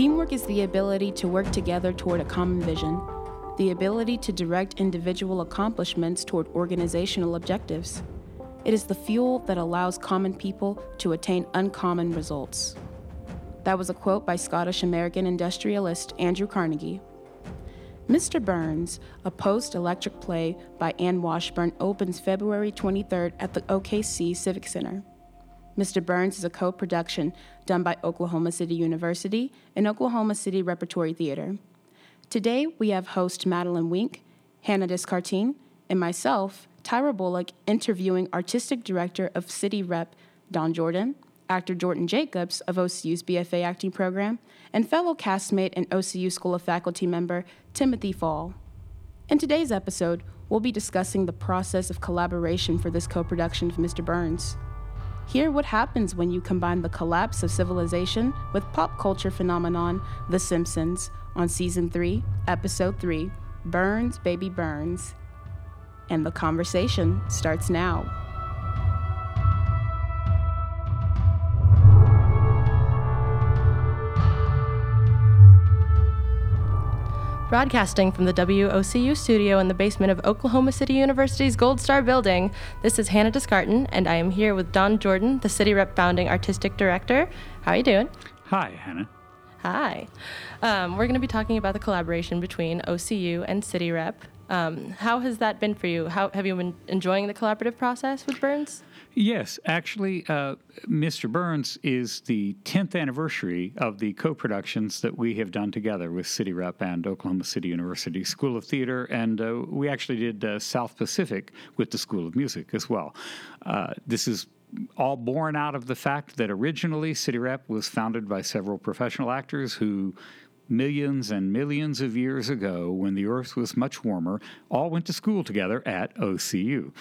Teamwork is the ability to work together toward a common vision, the ability to direct individual accomplishments toward organizational objectives. It is the fuel that allows common people to attain uncommon results. That was a quote by Scottish American industrialist Andrew Carnegie. Mr. Burns, a post electric play by Anne Washburn, opens February 23rd at the OKC Civic Center. Mr. Burns is a co production done by Oklahoma City University and Oklahoma City Repertory Theater. Today, we have host Madeline Wink, Hannah Descartine, and myself, Tyra Bullock, interviewing artistic director of City Rep Don Jordan, actor Jordan Jacobs of OCU's BFA acting program, and fellow castmate and OCU School of Faculty member Timothy Fall. In today's episode, we'll be discussing the process of collaboration for this co production of Mr. Burns. Hear what happens when you combine the collapse of civilization with pop culture phenomenon The Simpsons on Season 3, Episode 3 Burns, Baby Burns. And the conversation starts now. Broadcasting from the WOCU studio in the basement of Oklahoma City University's Gold Star building, this is Hannah Discarton, and I am here with Don Jordan, the City Rep founding artistic director. How are you doing? Hi, Hannah. Hi. Um, we're going to be talking about the collaboration between OCU and City Rep. Um, how has that been for you? How have you been enjoying the collaborative process with Burns? Yes, actually, uh, Mr. Burns is the 10th anniversary of the co productions that we have done together with City Rep and Oklahoma City University School of Theater. And uh, we actually did uh, South Pacific with the School of Music as well. Uh, this is all born out of the fact that originally City Rep was founded by several professional actors who millions and millions of years ago, when the earth was much warmer, all went to school together at OCU.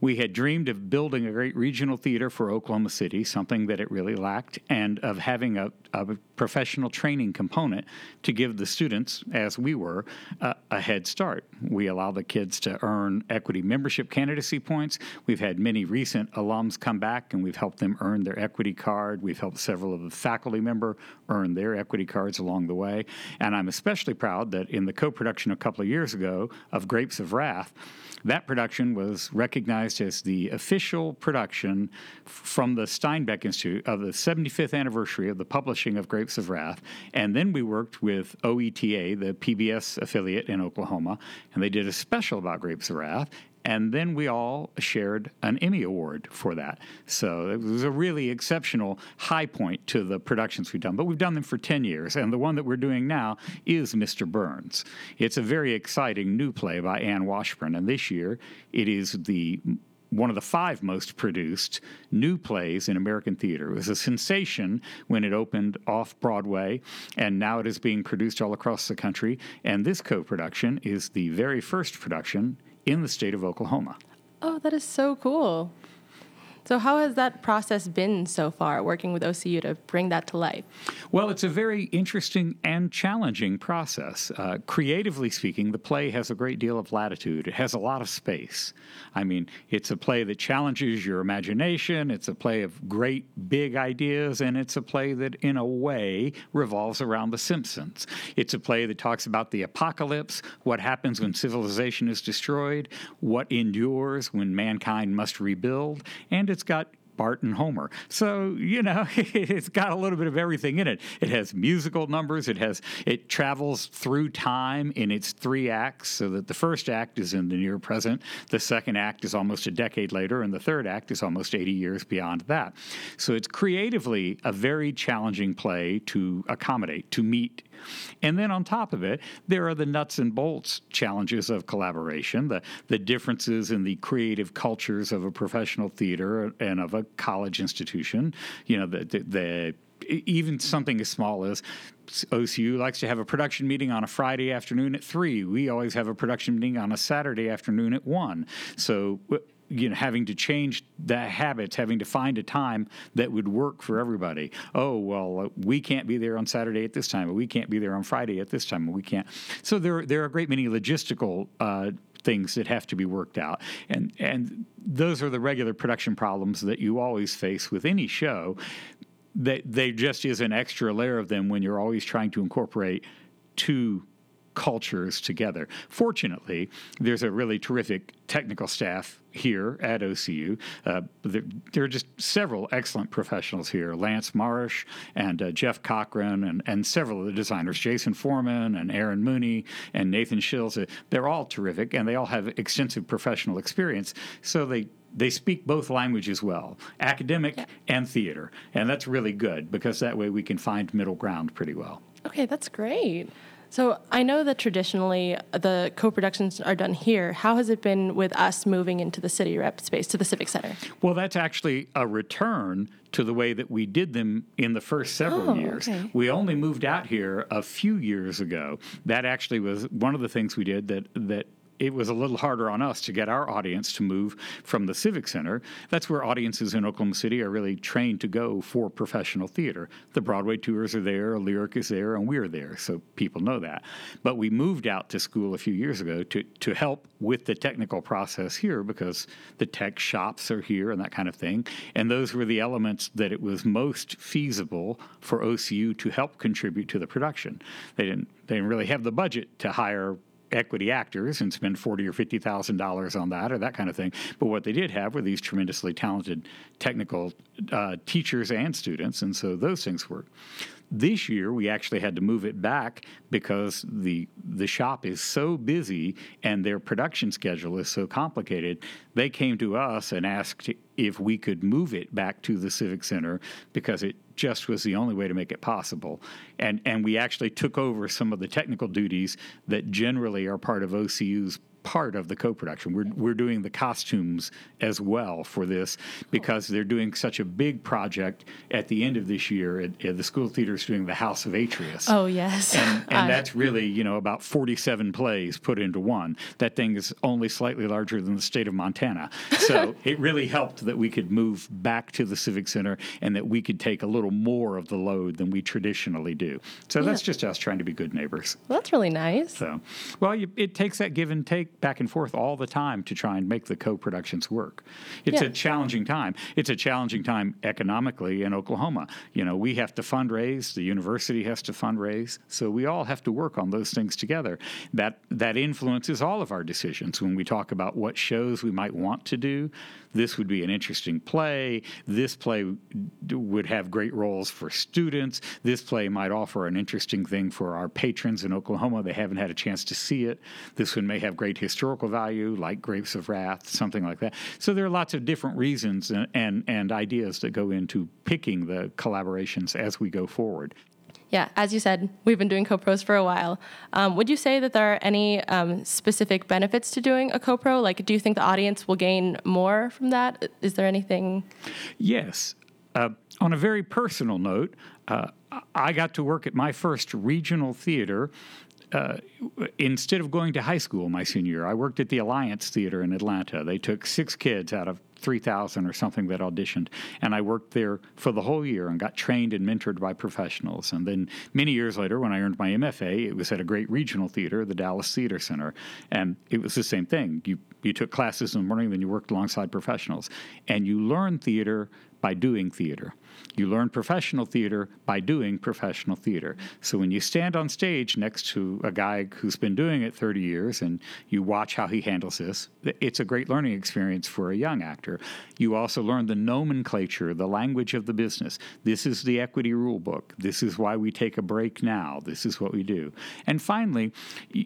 We had dreamed of building a great regional theater for Oklahoma City, something that it really lacked, and of having a, a professional training component to give the students, as we were, a head start. We allow the kids to earn equity membership candidacy points. We've had many recent alums come back and we've helped them earn their equity card. We've helped several of the faculty member earn their equity cards along the way. And I'm especially proud that in the co production a couple of years ago of Grapes of Wrath, that production was recognized as the official production from the Steinbeck Institute of the 75th anniversary of the publishing of Grapes of Wrath. And then we worked with OETA, the PBS affiliate in Oklahoma, and they did a special about Grapes of Wrath. And then we all shared an Emmy Award for that. So it was a really exceptional high point to the productions we've done. But we've done them for 10 years. And the one that we're doing now is Mr. Burns. It's a very exciting new play by Anne Washburn. And this year it is the one of the five most produced new plays in American theater. It was a sensation when it opened off Broadway, and now it is being produced all across the country. And this co production is the very first production in the state of Oklahoma. Oh, that is so cool. So, how has that process been so far, working with OCU to bring that to life? Well, it's a very interesting and challenging process. Uh, creatively speaking, the play has a great deal of latitude, it has a lot of space. I mean, it's a play that challenges your imagination, it's a play of great big ideas, and it's a play that, in a way, revolves around The Simpsons. It's a play that talks about the apocalypse, what happens when civilization is destroyed, what endures when mankind must rebuild, and it's got Bart and Homer. So, you know, it's got a little bit of everything in it. It has musical numbers, it has it travels through time in its three acts so that the first act is in the near present, the second act is almost a decade later, and the third act is almost 80 years beyond that. So, it's creatively a very challenging play to accommodate, to meet and then on top of it, there are the nuts and bolts challenges of collaboration, the, the differences in the creative cultures of a professional theater and of a college institution. You know, the, the, the even something as small as OCU likes to have a production meeting on a Friday afternoon at three. We always have a production meeting on a Saturday afternoon at one. So you know having to change the habits having to find a time that would work for everybody. Oh well we can't be there on saturday at this time we can't be there on friday at this time we can't. So there, there are a great many logistical uh, things that have to be worked out. And and those are the regular production problems that you always face with any show they, they just is an extra layer of them when you're always trying to incorporate two cultures together. Fortunately, there's a really terrific technical staff here at OCU. Uh, there, there, are just several excellent professionals here Lance Marsh and uh, Jeff Cochran, and, and several of the designers, Jason Foreman and Aaron Mooney and Nathan Shills. Uh, they're all terrific, and they all have extensive professional experience. So they they speak both languages well, academic yeah. and theater. And that's really good because that way we can find middle ground pretty well. Okay, that's great. So I know that traditionally uh, the co-productions are done here. How has it been with us moving into the city rep space to the Civic Center? Well, that's actually a return to the way that we did them in the first several oh, years. Okay. We only moved out here a few years ago. That actually was one of the things we did that that it was a little harder on us to get our audience to move from the Civic Center. That's where audiences in Oklahoma City are really trained to go for professional theater. The Broadway tours are there, Lyric is there, and we're there, so people know that. But we moved out to school a few years ago to, to help with the technical process here because the tech shops are here and that kind of thing. And those were the elements that it was most feasible for OCU to help contribute to the production. They didn't they didn't really have the budget to hire equity actors and spend forty or fifty thousand dollars on that or that kind of thing. But what they did have were these tremendously talented technical uh, teachers and students, and so those things work. This year, we actually had to move it back because the the shop is so busy and their production schedule is so complicated. They came to us and asked if we could move it back to the Civic Center because it just was the only way to make it possible. And and we actually took over some of the technical duties that generally are part of OCU's part of the co-production. We're we're doing the costumes as well for this because they're doing such a big project at the end of this year. At, at the School Theater is doing the House of Atreus. Oh yes, and, and that's really you know about forty-seven plays put into one. That thing is only slightly larger than the state of Montana. So it really helped that we could move back to the Civic Center and that we could take a little more of the load than we traditionally do. So yeah. that's just us trying to be good neighbors. Well, that's really nice. So, well, you, it takes that give and take back and forth all the time to try and make the co-productions work. It's yeah. a challenging time. It's a challenging time economically in Oklahoma. You know, we have to fundraise, the university has to fundraise, so we all have to work on those things together. That that influences all of our decisions when we talk about what shows we might want to do. This would be an interesting play. This play would have great roles for students. This play might offer an interesting thing for our patrons in Oklahoma. They haven't had a chance to see it. This one may have great historical value, like Grapes of Wrath, something like that. So there are lots of different reasons and, and, and ideas that go into picking the collaborations as we go forward. Yeah, as you said, we've been doing co-pros for a while. Um, would you say that there are any um, specific benefits to doing a co-pro? Like, do you think the audience will gain more from that? Is there anything? Yes. Uh, on a very personal note, uh, I got to work at my first regional theater uh, instead of going to high school my senior year, I worked at the Alliance Theater in Atlanta. They took six kids out of 3,000 or something that auditioned, and I worked there for the whole year and got trained and mentored by professionals. And then many years later, when I earned my MFA, it was at a great regional theater, the Dallas Theater Center, and it was the same thing. You you took classes in the morning, then you worked alongside professionals, and you learn theater by doing theater. You learn professional theater by doing professional theater. So when you stand on stage next to a guy who's been doing it 30 years and you watch how he handles this, it's a great learning experience for a young actor. You also learn the nomenclature, the language of the business. This is the equity rule book. This is why we take a break now. This is what we do. And finally,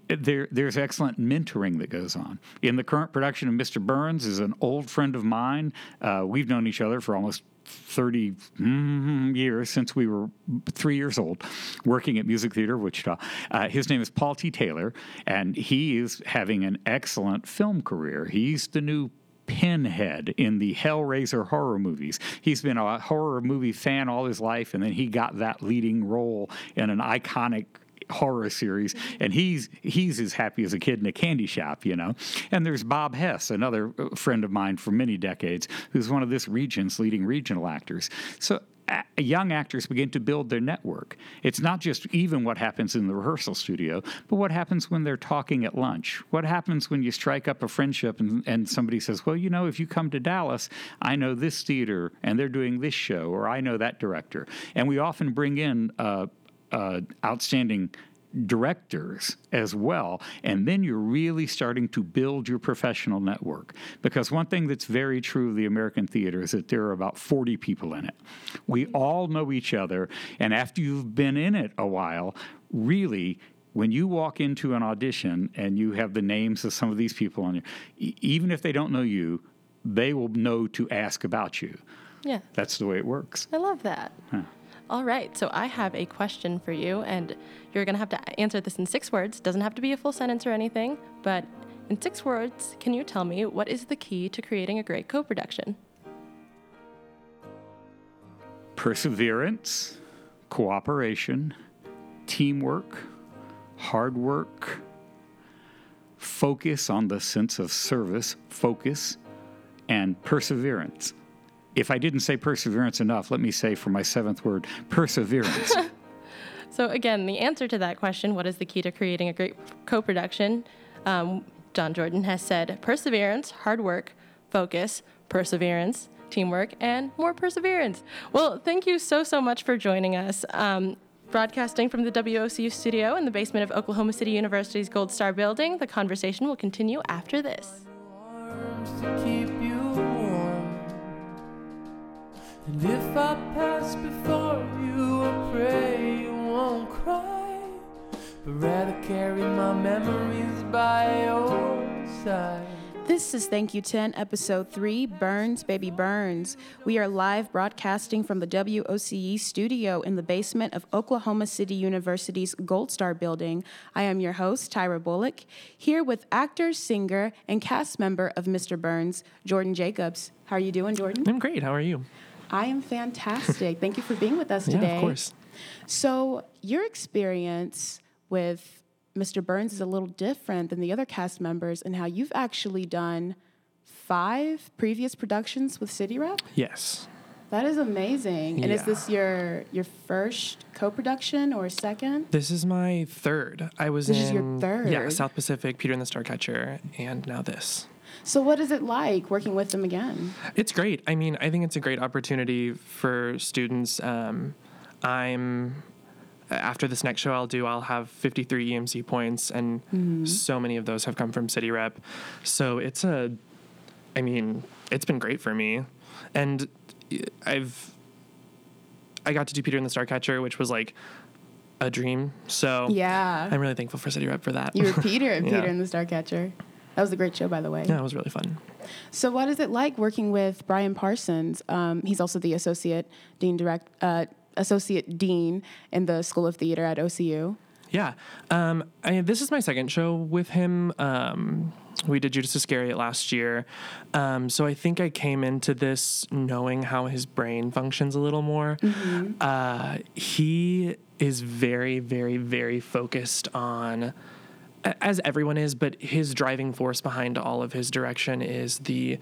there, there's excellent mentoring that goes on. In the current production of Mr. Burns is an old friend of mine. Uh, we've known each other for almost 30 mm, years since we were three years old working at Music Theater Wichita. Uh, his name is Paul T. Taylor, and he is having an excellent film career. He's the new Pinhead in the Hellraiser horror movies. He's been a horror movie fan all his life, and then he got that leading role in an iconic horror series, and he's he's as happy as a kid in a candy shop, you know. And there's Bob Hess, another uh, friend of mine for many decades, who's one of this region's leading regional actors. So young actors begin to build their network. It's not just even what happens in the rehearsal studio, but what happens when they're talking at lunch. What happens when you strike up a friendship and, and somebody says, Well, you know, if you come to Dallas, I know this theater and they're doing this show, or I know that director. And we often bring in uh, uh, outstanding directors as well. And then you're really starting to build your professional network. Because one thing that's very true of the American theater is that there are about 40 people in it. We all know each other. And after you've been in it a while, really, when you walk into an audition and you have the names of some of these people on you, e- even if they don't know you, they will know to ask about you. Yeah. That's the way it works. I love that. All right, so I have a question for you, and you're gonna have to answer this in six words. Doesn't have to be a full sentence or anything, but in six words, can you tell me what is the key to creating a great co production? perseverance, cooperation, teamwork, hard work, focus on the sense of service, focus, and perseverance. If I didn't say perseverance enough, let me say for my seventh word, perseverance. So, again, the answer to that question, what is the key to creating a great co production? Um, Don Jordan has said perseverance, hard work, focus, perseverance, teamwork, and more perseverance. Well, thank you so, so much for joining us. Um, broadcasting from the WOCU studio in the basement of Oklahoma City University's Gold Star building, the conversation will continue after this. And if I pass before you, I pray you won't cry, but rather carry my memories by your side. This is Thank You 10, Episode 3 Burns, Baby Burns. We are live broadcasting from the WOCU studio in the basement of Oklahoma City University's Gold Star building. I am your host, Tyra Bullock, here with actor, singer, and cast member of Mr. Burns, Jordan Jacobs. How are you doing, Jordan? I'm great. How are you? I am fantastic. Thank you for being with us today. Yeah, of course. So, your experience with Mr. Burns is a little different than the other cast members in how you've actually done five previous productions with City Rep. Yes. That is amazing. And is this your your first co-production or second? This is my third. I was in This in is your third. Yeah. South Pacific, Peter and the Starcatcher, and now this. So, what is it like working with them again? It's great. I mean, I think it's a great opportunity for students. Um, I'm after this next show I'll do, I'll have 53 EMC points, and Mm-hmm. so many of those have come from City Rep. So it's a, I mean, it's been great for me, and I've, I got to do Peter and the Starcatcher, which was like a dream. So Yeah, I'm really thankful for City Rep for that. you were Peter and Yeah. Peter and the Starcatcher. That was a great show, by the way. yeah, it was really fun. So, what is it like working with Brian Parsons? Um, he's also the associate dean direct, uh, associate dean in the School of Theater at OCU. Yeah. Um, I, this is my second show with him. Um, we did Judas Iscariot last year. Um, so I think I came into this knowing how his brain functions a little more. Uh, he is very, very, very focused on, as everyone is, but his driving force behind all of his direction is the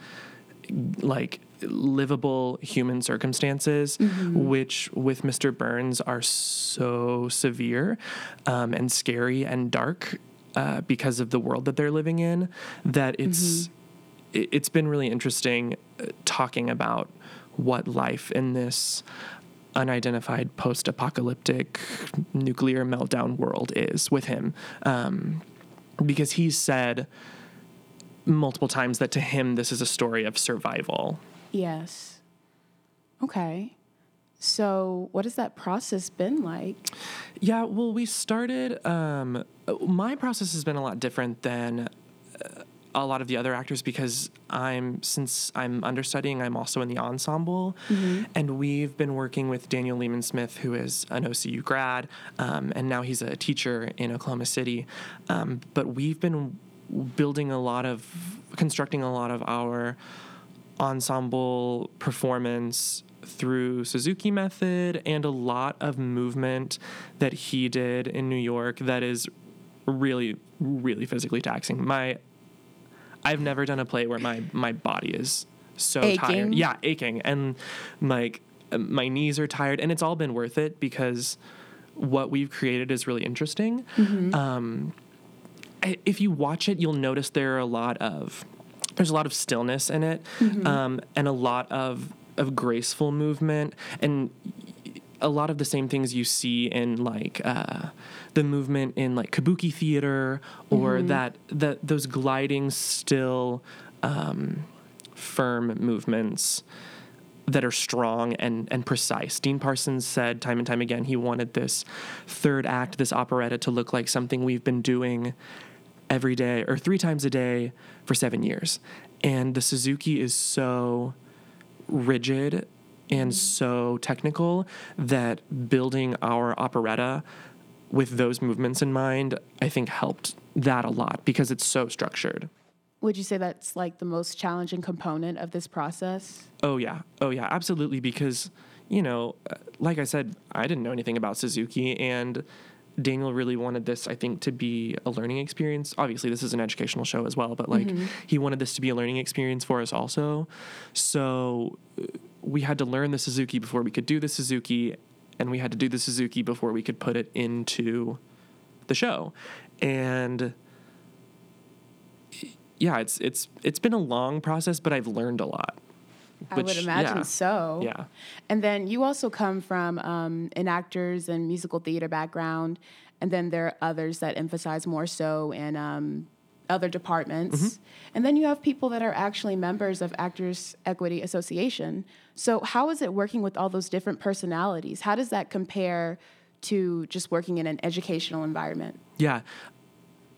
like livable human circumstances, which with Mr. Burns are so severe um, and scary and dark uh, because of the world that they're living in, that it's it, it's been really interesting uh, talking about what life in this unidentified post-apocalyptic nuclear meltdown world is with him um, because he's said multiple times that to him this is a story of survival Yes. Okay. So, what has that process been like? Yeah, well, we started. Um, my process has been a lot different than uh, a lot of the other actors because I'm since I'm understudying, I'm also in the ensemble, and we've been working with Daniel Lehman Smith, who is an OCU grad, um, and now he's a teacher in Oklahoma City. Um, but we've been building a lot of, constructing a lot of our ensemble performance through Suzuki method and a lot of movement that he did in New York that is really really physically taxing. My I've never done a play where my my body is so Aching? tired. Yeah, aching and like my knees are tired, and it's all been worth it because what we've created is really interesting. Um, if you watch it, you'll notice there are a lot of there's a lot of stillness in it, um, and a lot of of graceful movement, and a lot of the same things you see in like uh, the movement in like kabuki theater or that that those gliding still um, firm movements that are strong and, and precise. Dean Parsons said time and time again he wanted this third act, this operetta, to look like something we've been doing every day or three times a day for seven years. And the Suzuki is so rigid and so technical that building our operetta with those movements in mind, I think helped that a lot because it's so structured. Would you say that's like the most challenging component of this process? Oh yeah, oh yeah, absolutely. Because you know, uh, like I said, I didn't know anything about Suzuki, and Daniel really wanted this, I think, to be a learning experience. Obviously, this is an educational show as well, but like he wanted this to be a learning experience for us also. So uh, we had to learn the Suzuki before we could do the Suzuki, and we had to do the Suzuki before we could put it into the show, and yeah, it's it's it's been a long process, but I've learned a lot. I would imagine yeah. so. Yeah. And then you also come from um, an actors and musical theater background, and then there are others that emphasize more so in um, other departments. Mm-hmm. And then you have people that are actually members of Actors Equity Association. So how is it working with all those different personalities? How does that compare to just working in an educational environment? Yeah.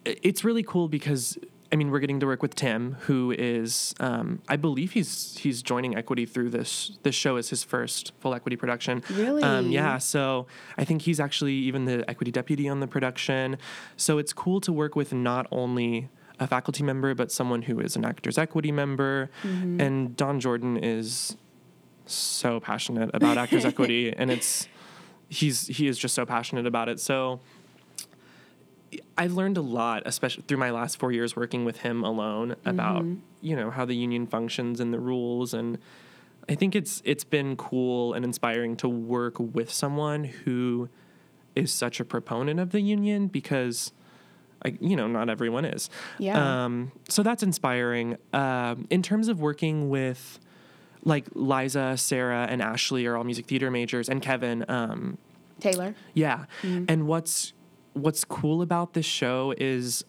It's really cool because I mean we're getting to work with Tim, who is um, I believe he's he's joining Equity through this this show as his first full Equity production. Really? Um, yeah. So I think he's actually even the Equity deputy on the production. So it's cool to work with not only a faculty member but someone who is an Actors Equity member. Mm-hmm. And Don Jordan is so passionate about Actors Equity, and it's he's he is just so passionate about it. So. I've learned a lot, especially through my last four years working with him alone, about mm-hmm. you know how the union functions and the rules, and I think it's it's been cool and inspiring to work with someone who is such a proponent of the union because, I, you know, not everyone is. Yeah. Um, so that's inspiring. Um, in terms of working with, like Liza, Sarah, and Ashley are all music theater majors, and Kevin. Um, Taylor? yeah. And what's what's cool about this show is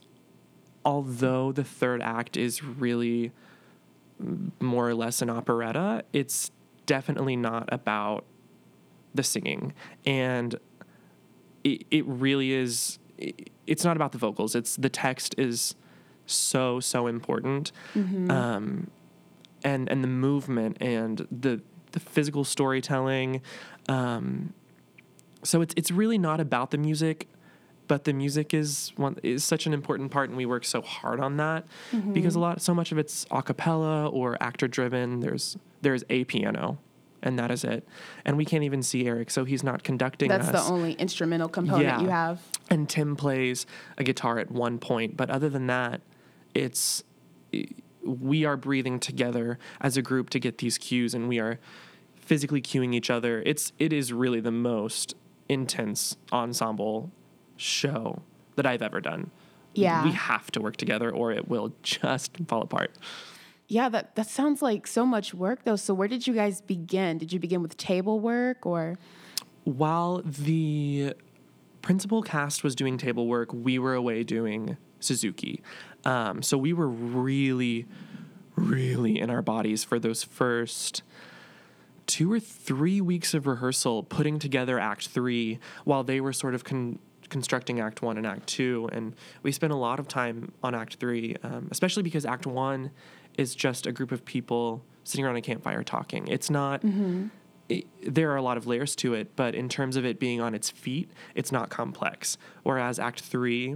although the third act is really more or less an operetta, it's definitely not about the singing. And it, it really is it's not about the vocals. It's the text is so so important. Um and and the movement and the the physical storytelling um so it's it's really not about the music but the music is one is such an important part and we work so hard on that because a lot so much of it's a cappella or actor driven there's there's a piano and that is it and we can't even see Eric so he's not conducting That's us the only instrumental component Yeah. you have. and Tim plays a guitar at one point, but other than that, it's we are breathing together as a group to get these cues, and we are physically cueing each other. It's it is really the most intense ensemble show that I've ever done. Yeah. we have to work together, or it will just fall apart. Yeah, that, that sounds like so much work though. So where did you guys begin? Did you begin with table work or while the principal cast was doing table work, we were away doing Suzuki. Um, so we were really, really in our bodies for those first two or three weeks of rehearsal, putting together Act Three while they were sort of con- constructing Act One and Act Two. And we spent a lot of time on Act Three, um, especially because Act One is just a group of people sitting around a campfire talking. It's not it, there are a lot of layers to it, but in terms of it being on its feet, it's not complex. Whereas Act Three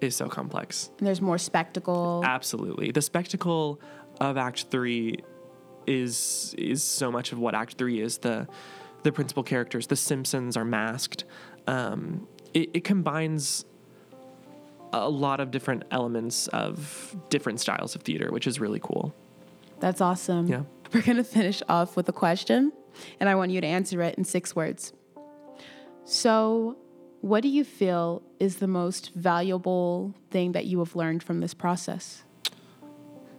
is so complex. and there's more spectacle? Absolutely, the spectacle of Act Three is is so much of what Act Three is. The the principal characters, the Simpsons, are masked. Um, it, it combines a lot of different elements of different styles of theater, which is really cool. That's awesome. Yeah. We're going to finish off with a question. and I want you to answer it in six words. So, what do you feel is the most valuable thing that you have learned from this process?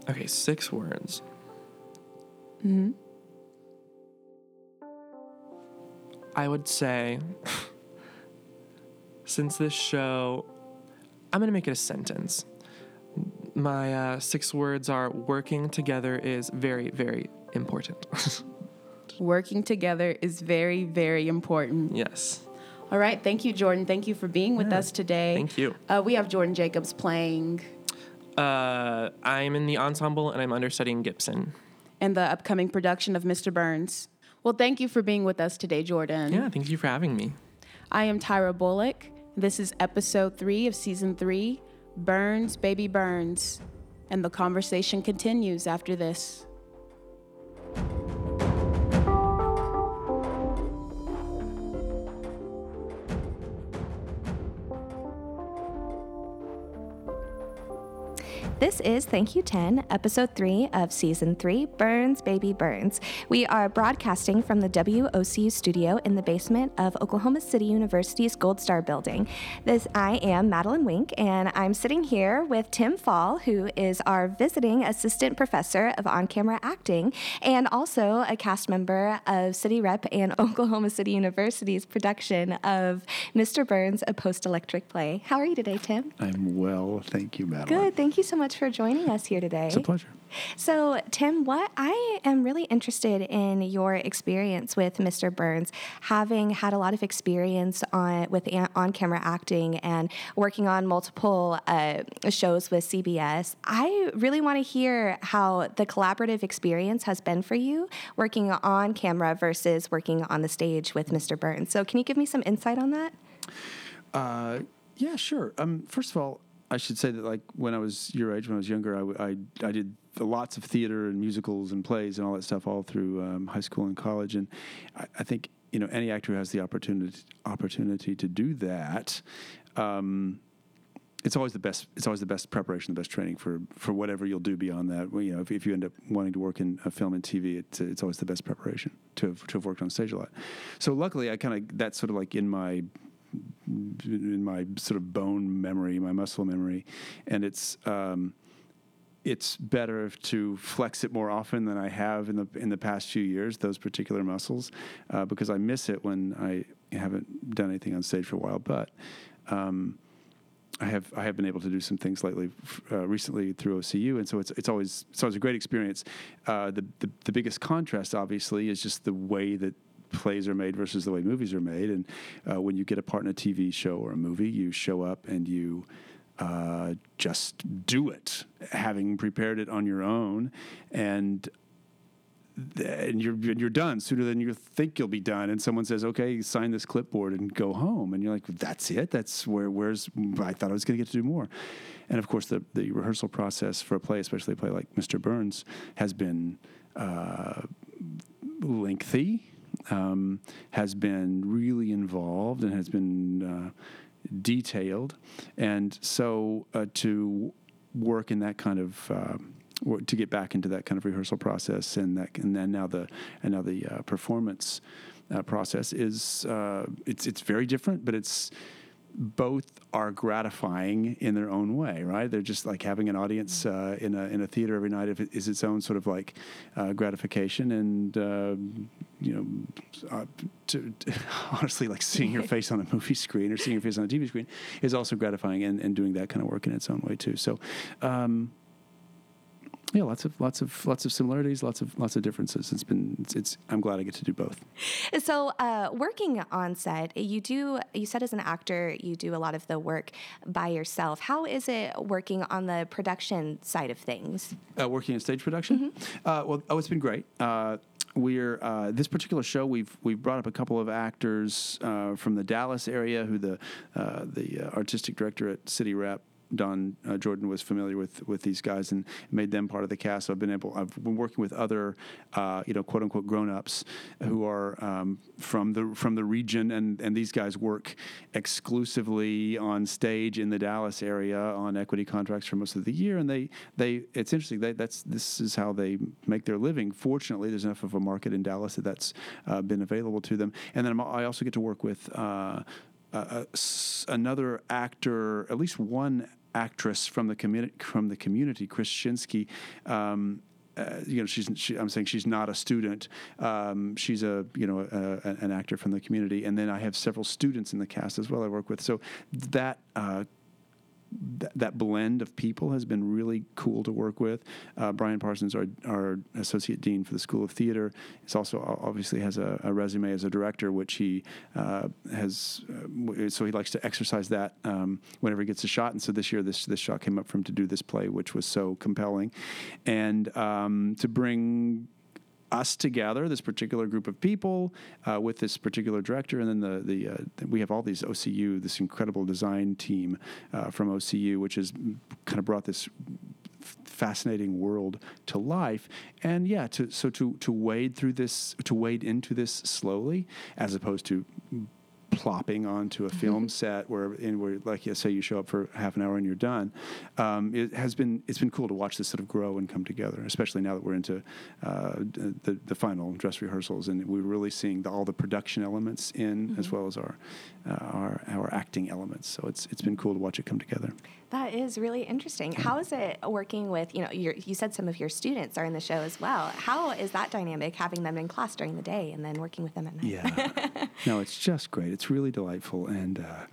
Okay, six words. hmm I would say, since this show, I'm going to make it a sentence. My uh, six words are working together is very, very important. Working together is very, very important. yes. All right. Thank you, Jordan. Thank you for being with Yeah, us today. Thank you. Uh, we have Jordan Jacobs playing Uh, I'm in the ensemble and I'm understudying Gibson. in the upcoming production of Mr. Burns. Well, thank you for being with us today, Jordan. Yeah, thank you for having me. I am Tyra Bullock. This is episode three of season three Burns, Baby Burns. And the conversation continues after this. This is Thank You 10, episode 3 of season 3, Burns Baby Burns. We are broadcasting from the WOCU studio in the basement of Oklahoma City University's Gold Star building. This I am Madeline Wink and I'm sitting here with Tim Fall, who is our visiting assistant professor of on-camera acting and also a cast member of City Rep and Oklahoma City University's production of Mr. Burns, a post-electric play. How are you today, Tim? I'm well, thank you, Madeline. Good. Thank you so much for joining us here today. It's a pleasure. So, Tim, what I am really interested in your experience with Mr. Burns, having had a lot of experience on with on camera acting and working on multiple uh, shows with CBS. I really want to hear how the collaborative experience has been for you working on camera versus working on the stage with Mr. Burns. So, can you give me some insight on that? Uh, yeah, sure. Um, first of all, I should say that like when I was your age, when I was younger, I I did lots of theater and musicals and plays and all that stuff all through um, high school and college. And I, I think you know any actor who has the opportunity opportunity to do that. Um, it's always the best. It's always the best preparation, the best training for, for whatever you'll do beyond that. Well, you know, if, if you end up wanting to work in a film and TV, it's it's always the best preparation to have, to have worked on stage a lot. So luckily, I kind of that's sort of like in my in my sort of bone memory, my muscle memory, and it's um, it's better to flex it more often than I have in the in the past few years. Those particular muscles, uh, because I miss it when I haven't done anything on stage for a while. But um, I have I have been able to do some things lately, uh, recently through OCU, and so it's it's always it's always a great experience. Uh, the, the the biggest contrast, obviously, is just the way that plays are made versus the way movies are made. And uh, when you get a part in a TV show or a movie, you show up and you uh, just do it, having prepared it on your own, and and you're you're done sooner than you think you'll be done. And someone says, "Okay, sign this clipboard and go home," and you're like, "That's it? That's where? Where's? I thought I was going to get to do more." And of course, the the rehearsal process for a play, especially a play like Mr. Burns, has been uh, lengthy um, has been really involved and has been uh, detailed, and so uh, to work in that kind of uh, to get back into that kind of rehearsal process and that and then now the and now the uh, performance uh, process is uh, it's it's very different, but it's both are gratifying in their own way, right? They're just like having an audience uh, in a in a theater every night is its own sort of like uh, gratification, and uh, you know, uh, to, to honestly, like seeing your face on a movie screen or seeing your face on a TV screen is also gratifying, and, and doing that kind of work in its own way too. So. Um, yeah, lots of lots of lots of similarities, lots of lots of differences. It's been it's, it's I'm glad I get to do both. So, uh, working on set, you do you said as an actor you do a lot of the work by yourself. How is it working on the production side of things? Uh, working in stage production, uh, well, oh, it's been great. Uh, we're uh, this particular show. We've we've brought up a couple of actors uh, from the Dallas area, who the uh, the uh, artistic director at City Rep Don uh, Jordan was familiar with with these guys and made them part of the cast. So I've been able. I've been working with other, uh, you know, quote unquote grown ups who are um, from the from the region, and and these guys work exclusively on stage in the Dallas area on equity contracts for most of the year, and they they it's interesting. They, that's this is how they make their living. Fortunately, there's enough of a market in Dallas that that's uh, been available to them, and then I'm, I also get to work with. Uh, uh, another actor, at least one actress from the community, from the community, Chris Shinsky. Um, uh, you know, she's. She, I'm saying she's not a student. Um, she's a you know a, a, an actor from the community, and then I have several students in the cast as well. I work with so that. Uh, that, blend of people has been really cool to work with. Uh, Brian Parsons, our, our associate dean for the School of Theater, is also obviously has a, a resume as a director, which he uh, has. Uh, so he likes to exercise that um, whenever he gets a shot. And so this year, this this shot came up for him to do this play, which was so compelling, and um, to bring us together, this particular group of people, uh, with this particular director, and then the the uh, we have all these OCU, this incredible design team uh, from OCU, which has kind of brought this fascinating world to life. And yeah, to so to to wade through this, to wade into this slowly, as opposed to plopping onto a film set where in where like you say you show up for half an hour and you're done um, it has been it's been cool to watch this sort of grow and come together especially now that we're into uh, the, the final dress rehearsals and we're really seeing the, all the production elements in as well as our uh, our our acting elements so it's it's been cool to watch it come together That is really interesting. How is it working with, you know, your, you said some of your students are in the show as well. How is that dynamic having them in class during the day and then working with them at night? Yeah. no, it's just great. It's really delightful, and uh,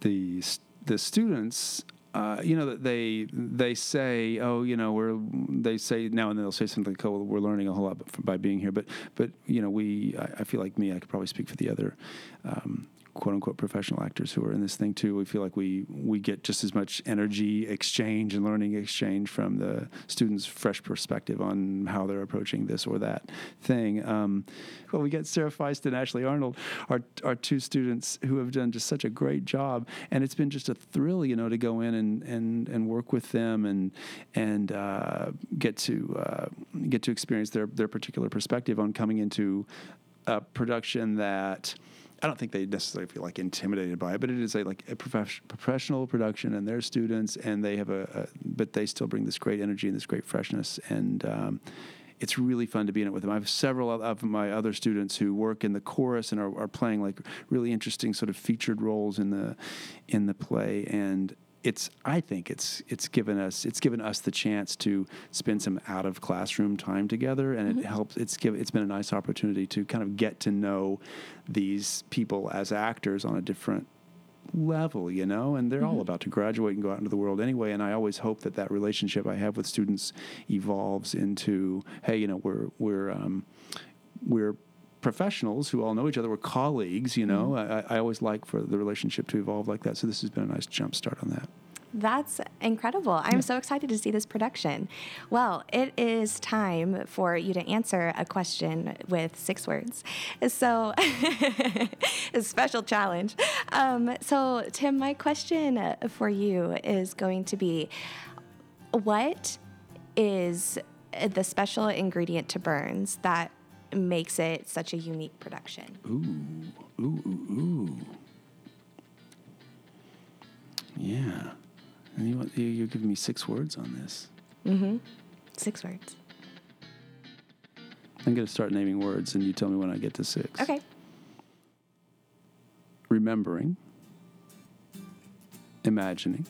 the the students. Uh, you know that they they say oh you know we're they say now and then they'll say something like oh we're learning a whole lot by being here but but you know we I, I feel like me I could probably speak for the other um, quote unquote professional actors who are in this thing too. We feel like we we get just as much energy exchange and learning exchange from the students' fresh perspective on how they're approaching this or that thing. Um, well, we get Sarah Feist and Ashley Arnold, our our two students who have done just such a great job, and it's been just a thrill, you know, to go in and and, and work with them and and uh, get to uh, get to experience their their particular perspective on coming into a production that. I don't think they necessarily feel like intimidated by it, but it is a, like a prof- professional production, and they're students, and they have a, a, but they still bring this great energy and this great freshness, and um, it's really fun to be in it with them. I have several of my other students who work in the chorus and are, are playing like really interesting sort of featured roles in the in the play, and it's I think it's it's given us it's given us the chance to spend some out of classroom time together, and it helps. It's give it's been a nice opportunity to kind of get to know these people as actors on a different level, you know, and they're all about to graduate and go out into the world anyway. And I always hope that that relationship I have with students evolves into, hey, you know, we're we're um, we're professionals who all know each other. We're colleagues, you know. I, I always like for the relationship to evolve like that. So this has been a nice jump start on that. That's incredible. I'm so excited to see this production. Well, it is time for you to answer a question with six words. So, a special challenge. Um, so, Tim, my question for you is going to be what is the special ingredient to Burns that makes it such a unique production? Ooh, ooh, ooh, ooh. Yeah. And you, you, you're giving me six words on this. Mm-hmm. Six words. I'm going to start naming words, and you tell me when I get to six. Okay. Remembering, imagining,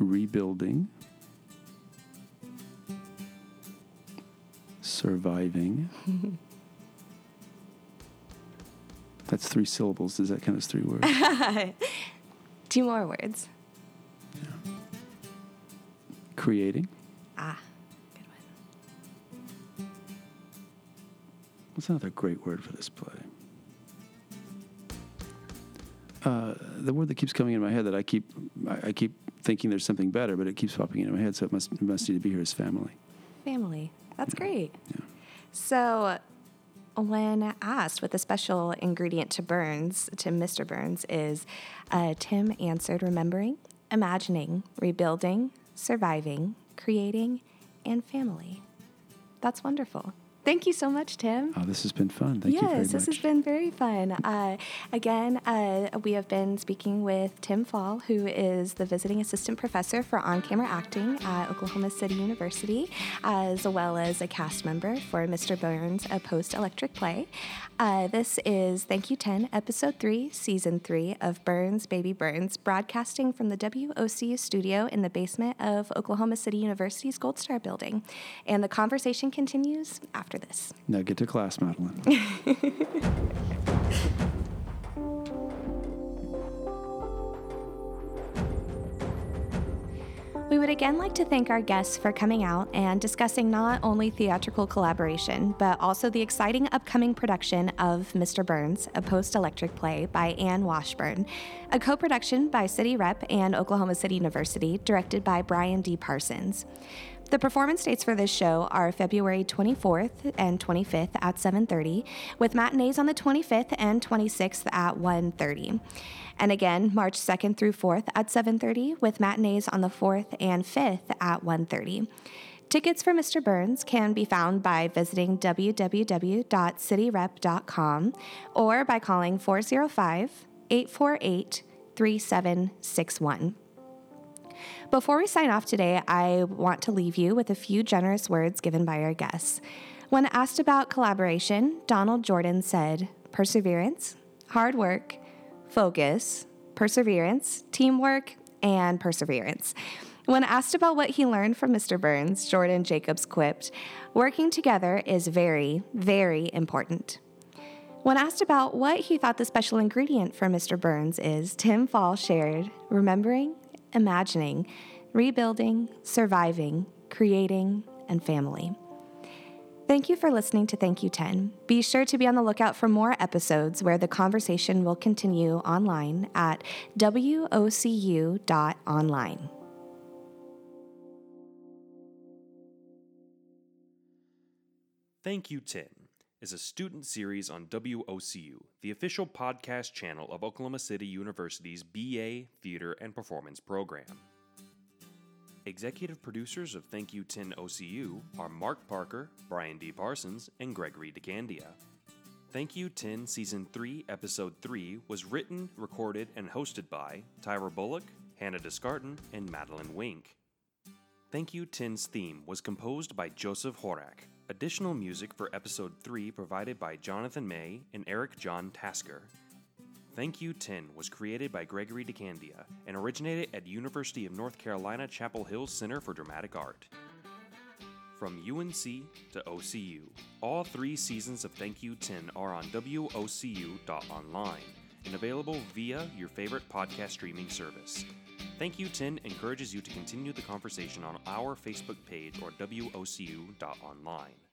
rebuilding, surviving. That's three syllables. Does that count as three words? Two more words. Creating. Ah, good one. What's another great word for this play? Uh, the word that keeps coming in my head that I keep I, I keep thinking there's something better, but it keeps popping into my head, so it must it must need to be here is family. Family. That's great. Yeah. So, when asked what the special ingredient to Burns, to Mr. Burns, is, uh, Tim answered remembering, imagining, rebuilding, surviving, creating, and family. That's wonderful. Thank you so much, Tim. Oh, this has been fun. Thank you very much. yes, this has been very fun. Uh, again, uh, we have been speaking with Tim Fall, who is the visiting assistant professor for on camera acting at Oklahoma City University, as well as a cast member for Mr. Burns, a post electric play. Uh, this is Thank You 10, Episode 3, Season 3 of Burns Baby Burns, broadcasting from the WOCU studio in the basement of Oklahoma City University's Gold Star building. And the conversation continues after this. Now get to class, Madeline. We would again like to thank our guests for coming out and discussing not only theatrical collaboration, but also the exciting upcoming production of Mr. Burns, a post electric play by Anne Washburn, a co production by City Rep and Oklahoma City University, directed by Brian D. Parsons. The performance dates for this show are February 24th and 25th at 7:30, with matinees on the 25th and 26th at 1:30. And again, March 2nd through 4th at 7:30, with matinees on the 4th and 5th at 1:30. Tickets for Mr. Burns can be found by visiting www.cityrep.com or by calling 405 848 3761. Before we sign off today, I want to leave you with a few generous words given by our guests. When asked about collaboration, Donald Jordan said, perseverance, hard work, focus, perseverance, teamwork, and perseverance. When asked about what he learned from Mr. Burns, Jordan Jacobs quipped, Working together is very, very important. When asked about what he thought the special ingredient for Mr. Burns is, Tim Fall shared, remembering, imagining, rebuilding, surviving, creating, and family. Thank you for listening to Thank You 10. Be sure to be on the lookout for more episodes where the conversation will continue online at wocu.online. Thank You 10 is a student series on WOCU, the official podcast channel of Oklahoma City University's BA Theater and Performance program. Executive producers of Thank You 10 OCU are Mark Parker, Brian D. Parsons, and Gregory DeCandia. Thank You 10 Season 3, Episode 3 was written, recorded, and hosted by Tyra Bullock, Hannah Descarton, and Madeline Wink. Thank You 10's theme was composed by Joseph Horak. Additional music for episode 3 provided by Jonathan May and Eric John Tasker. Thank You 10 was created by Gregory DeCandia and originated at University of North Carolina Chapel Hill Center for Dramatic Art. From UNC to OCU, all three seasons of Thank You 10 are on WOCU.online and available via your favorite podcast streaming service. Thank You 10 encourages you to continue the conversation on our Facebook page or WOCU.online.